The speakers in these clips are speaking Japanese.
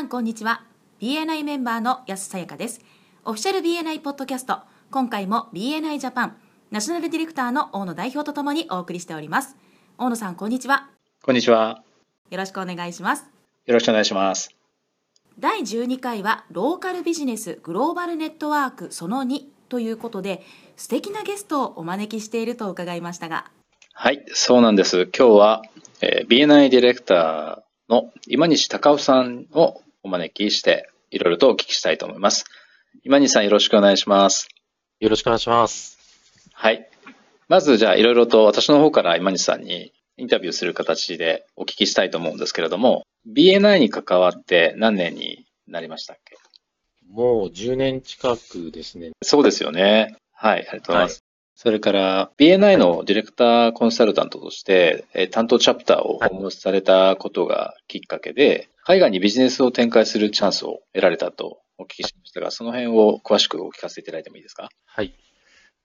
さんこんにちは。BNI メンバーの安さやかです。オフィシャル BNI ポッドキャスト。今回も BNI ジャパンナショナルディレクターの大野代表とともにお送りしております。大野さんこんにちは。こんにちは。よろしくお願いします。よろしくお願いします。第12回はローカルビジネスグローバルネットワークその2ということで素敵なゲストをお招きしていると伺いましたが。はいそうなんです。今日は、えー、BNI ディレクターの今西隆夫さんをお招きしていろいろとお聞きしたいと思います今西さんよろしくお願いしますよろしくお願いしますはいまずじゃあいろいろと私の方から今西さんにインタビューする形でお聞きしたいと思うんですけれども BNI に関わって何年になりましたっけ？もう10年近くですね。そうですよね。はい、ありがとうございます。はい、それから、BNI のディレクターコンサルタントとして、え担当チャプターを訪問されたことがきっかけで、海外にビジネスを展開するチャンスを得られたとお聞きしましたが、その辺を詳しくお聞かせいただいてもいいですか？はい。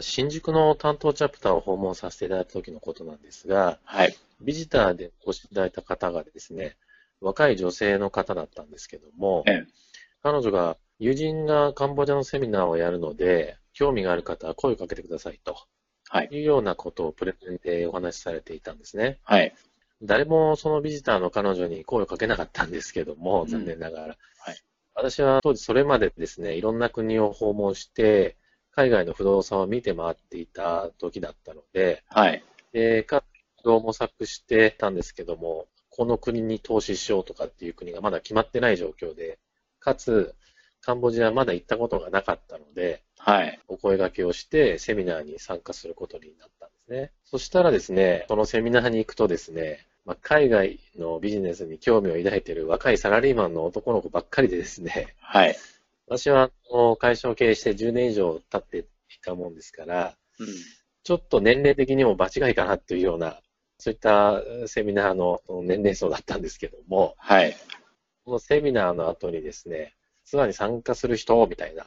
新宿の担当チャプターを訪問させていただいた時のことなんですが、はい。ビジターでお越しいただいた方がですね、若い女性の方だったんですけども、ええ、彼女が友人がカンボジアのセミナーをやるので、興味がある方は声をかけてくださいと。はい。いうようなことをプレゼンでお話しされていたんですね。はい。誰もそのビジターの彼女に声をかけなかったんですけども、残念ながら。うん、はい。私は当時それまでですね、いろんな国を訪問して、海外の不動産を見て回っていた時だったので、はい。で、かつ、を模索してたんですけども、この国に投資しようとかっていう国がまだ決まってない状況で、かつ、カンボジアまだ行ったことがなかったので、はい。お声掛けをしてセミナーに参加することになったんですね。そしたらですね、そのセミナーに行くとですね、まあ、海外のビジネスに興味を抱いている若いサラリーマンの男の子ばっかりでですね、はい。私は会社を経営して10年以上経っていたもんですから、うん、ちょっと年齢的にも場違いかなというようなそういったセミナーの年齢層だったんですけども、はい。このセミナーの後にですね、ツアーに参加する人みたいな、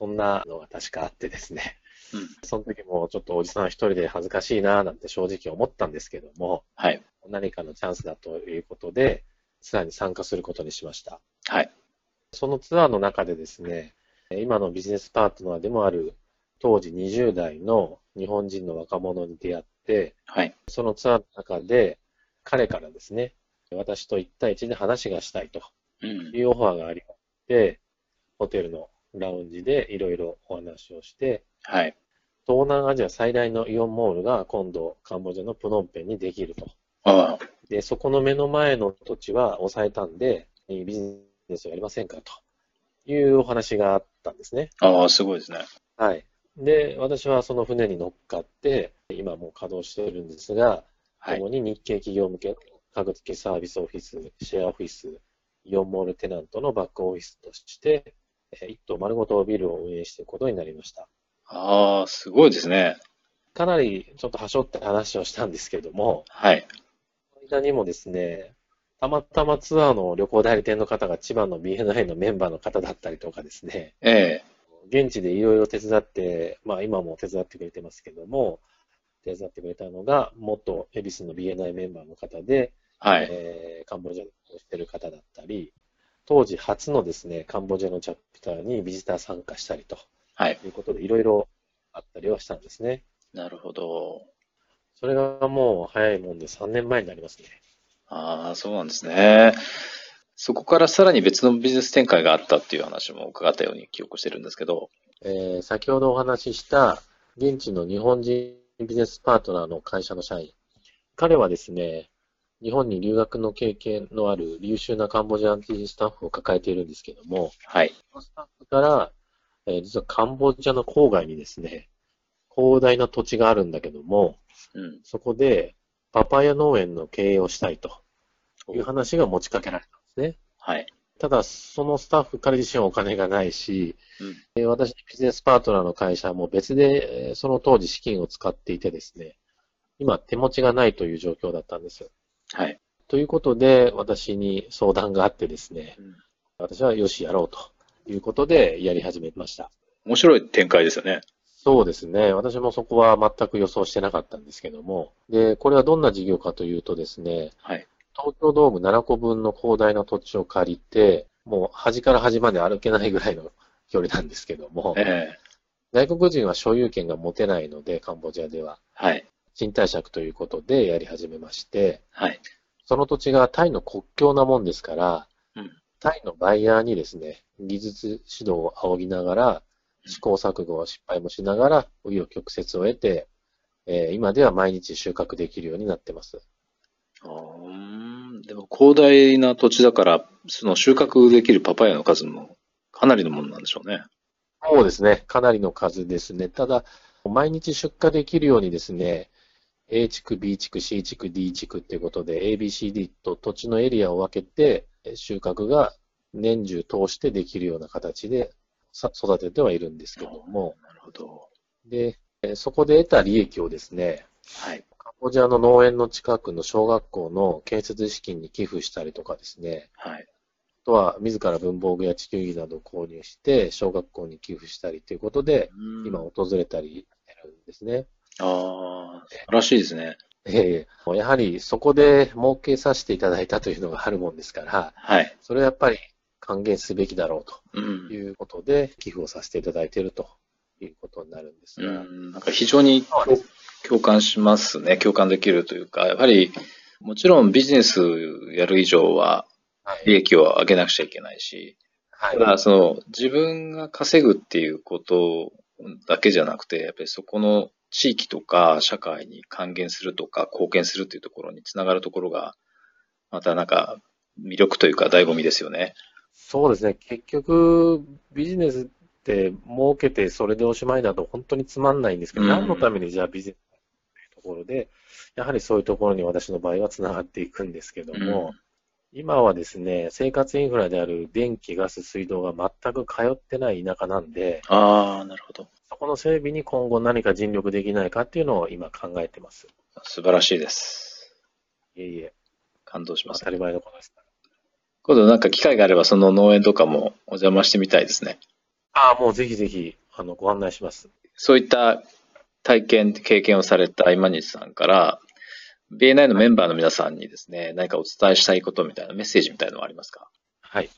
そんなのが確かあってですね、うん、その時もちょっとおじさん一人で恥ずかしいななんて正直思ったんですけども、はい。何かのチャンスだということで、ツアーに参加することにしました。はい。そのツアーの中でですね、今のビジネスパートナーでもある当時20代の日本人の若者に出会って、はい、そのツアーの中で、彼からですね、私と1対1で話がしたいというオファーがありまして、うん、ホテルのラウンジでいろいろお話をして、はい、東南アジア最大のイオンモールが今度カンボジアのプノンペンにできると。ああで、そこの目の前の土地は抑えたんで、ビジネスをやりませんかというお話があったんですね。ああ、すごいですね。はい。で、私はその船に乗っかって、今もう稼働しているんですが、はい、主に日系企業向けの家具付けサービスオフィス、シェアオフィス、イオンモールテナントのバックオフィスとして、一棟丸ごとビルを運営していくことになりました。ああ、すごいですね。かなりちょっとはしょって話をしたんですけども、はい。間にもですね、たまたまツアーの旅行代理店の方が千葉の BNI のメンバーの方だったりとかですね、ええ現地でいろいろ手伝って、まあ今も手伝ってくれてますけども、手伝ってくれたのが、元恵比寿の BNI メンバーの方で、はい。えー、カンボジアをしてる方だったり、当時初のですね、カンボジアのチャプターにビジター参加したりと、はい。いうことで、いろいろあったりはしたんですね。なるほど。それがもう早いもんで3年前になりますね。ああ、そうなんですね。そこからさらに別のビジネス展開があったっていう話も伺ったように記憶してるんですけど。えー、先ほどお話しした現地の日本人ビジネスパートナーの会社の社員。彼はですね、日本に留学の経験のある優秀なカンボジアン人スタッフを抱えているんですけども、はい。そのスタッフから、えー、実はカンボジアの郊外にですね、広大な土地があるんだけども、うん、そこでパパイヤ農園の経営をしたいという話が持ちかけられた。ですね。はい。ただ、そのスタッフ、彼自身はお金がないし、うん、私、ビジネスパートナーの会社も別で、その当時資金を使っていてですね、今、手持ちがないという状況だったんです。はい。ということで、私に相談があってですね、うん、私はよし、やろうということでやり始めました。面白い展開ですよね。そうですね。私もそこは全く予想してなかったんですけども。で、これはどんな事業かというとですね、はい。東京ドーム7個分の広大な土地を借りて、もう端から端まで歩けないぐらいの距離なんですけども、えー、外国人は所有権が持てないので、カンボジアでは。はい。賃貸借ということでやり始めまして、はい。その土地がタイの国境なもんですから、うん、タイのバイヤーにですね、技術指導を仰ぎながら、試行錯誤、失敗もしながら、紆余曲折を得て、えー、今では毎日収穫できるようになってます。あでも広大な土地だから、その収穫できるパパイヤの数もかなりのものなんでしょうね。そうですね。かなりの数ですね。ただ、毎日出荷できるようにですね、A 地区、B 地区、C 地区、D 地区っていうことで、ABCD と土地のエリアを分けて、収穫が年中通してできるような形で育ててはいるんですけども。なるほど。で、そこで得た利益をですね、はい。カンボジアの農園の近くの小学校の建設資金に寄付したりとかですね。はい。あとは、自ら文房具や地球儀などを購入して、小学校に寄付したりということで、今訪れたりしてるんですね。ああ、素晴らしいですね。ええやはりそこで儲けさせていただいたというのがあるもんですから、はい。それはやっぱり還元すべきだろうということで、寄付をさせていただいているということになるんですが。うん、なんか非常に共感しますね。共感できるというか、やはり、もちろんビジネスやる以上は、利益を上げなくちゃいけないし、はい、ただ、その、自分が稼ぐっていうことだけじゃなくて、やっぱりそこの地域とか社会に還元するとか貢献するというところにつながるところが、またなんか魅力というか醍醐味ですよね。そうですね。結局、ビジネスって儲けてそれでおしまいだと本当につまんないんですけど、うん、何のためにじゃあビジネスというところで、やはりそういうところに私の場合はつながっていくんですけども、うん、今はですね、生活インフラである電気、ガス、水道が全く通ってない田舎なんで、ああ、なるほど。そこの整備に今後何か尽力できないかっていうのを今考えてます。素晴らしいです。いえいえ。感動します。当たり前のことです。今度なんか機会があればその農園とかもお邪魔してみたいですね。ああ、もうぜひぜひ、あの、ご案内します。そういった体験、経験をされた今西さんから、BNI のメンバーの皆さんにですね、何かお伝えしたいことみたいなメッセージみたいなのはありますか？はい。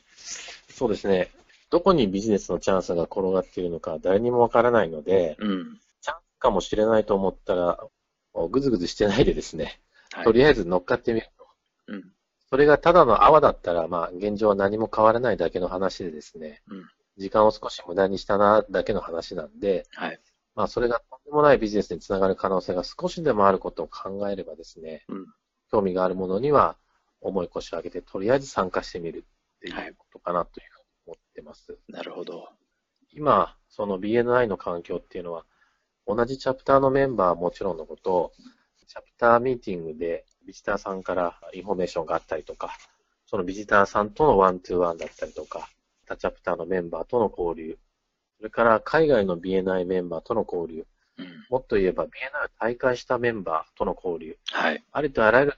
そうですね。どこにビジネスのチャンスが転がっているのか誰にもわからないので、うん、チャンスかもしれないと思ったら、ぐずぐずしてないでですね、はい、とりあえず乗っかってみると。うん、それがただの泡だったら、まあ、現状は何も変わらないだけの話でですね、うん、時間を少し無駄にしたなだけの話なんで、はい、まあ、それがとんでもないビジネスにつながる可能性が少しでもあることを考えればですね、うん、興味があるものには、重い腰を上げて、とりあえず参加してみるっていうことかなというふうに思ってます。なるほど。今、その BNI の環境っていうのは、同じチャプターのメンバーはもちろんのこと、チャプターミーティングでビジターさんからインフォメーションがあったりとか、そのビジターさんとの one to one だったりとか、他チャプターのメンバーとの交流、それから海外の BNI メンバーとの交流、うん、もっと言えば BNI を大会したメンバーとの交流、はい、ありとあらゆる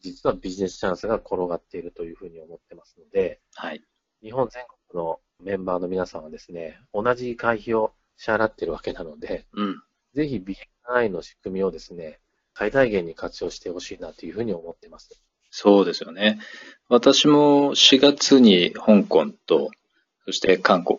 実はビジネスチャンスが転がっているというふうに思ってますので、はい、日本全国のメンバーの皆さんはですね、同じ会費を支払っているわけなので、うん、ぜひ BNI の仕組みをですね、最大限に活用してほしいなというふうに思ってます。そうですよね。私も4月に香港と、そして韓国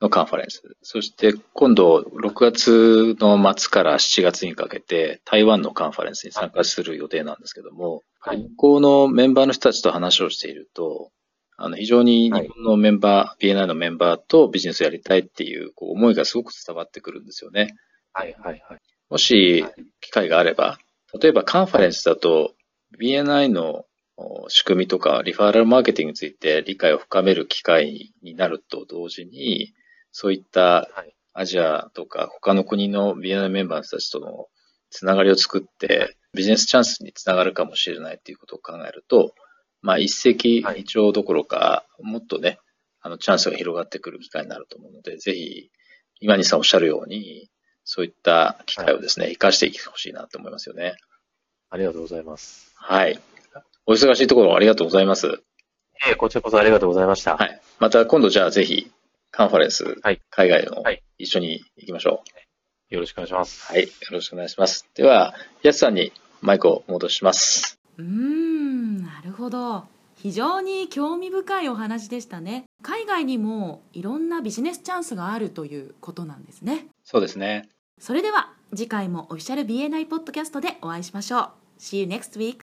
のカンファレンス。はい、そして今度6月の末から7月にかけて台湾のカンファレンスに参加する予定なんですけども、はい、向こうのメンバーの人たちと話をしていると、あの非常に日本のメンバー、はい、BNI のメンバーとビジネスをやりたいっていうこう思いがすごく伝わってくるんですよね。はいはいはい。もし機会があれば、例えばカンファレンスだと BNI の仕組みとかリファーラルマーケティングについて理解を深める機会になると同時に、そういったアジアとか他の国の BNI メンバーの人たちとのつながりを作ってビジネスチャンスにつながるかもしれないということを考えると、まあ一石二鳥どころか、もっとね、あのチャンスが広がってくる機会になると思うので、ぜひ、今にさんおっしゃるように、そういった機会をですね、活かしていってほしいなと思いますよね。ありがとうございます。はい。お忙しいところありがとうございます。ええ、こちらこそありがとうございました。はい。また今度じゃあぜひ、カンファレンス、はい、海外の、一緒に行きましょう。よろしくお願いします。はい。よろしくお願いします。では、やすさんにマイクを戻します。うーん、なるほど。非常に興味深いお話でしたね海外にもいろんなビジネスチャンスがあるということなんですねそうですねそれでは次回もオフィシャル BNI ポッドキャストでお会いしましょう See you next week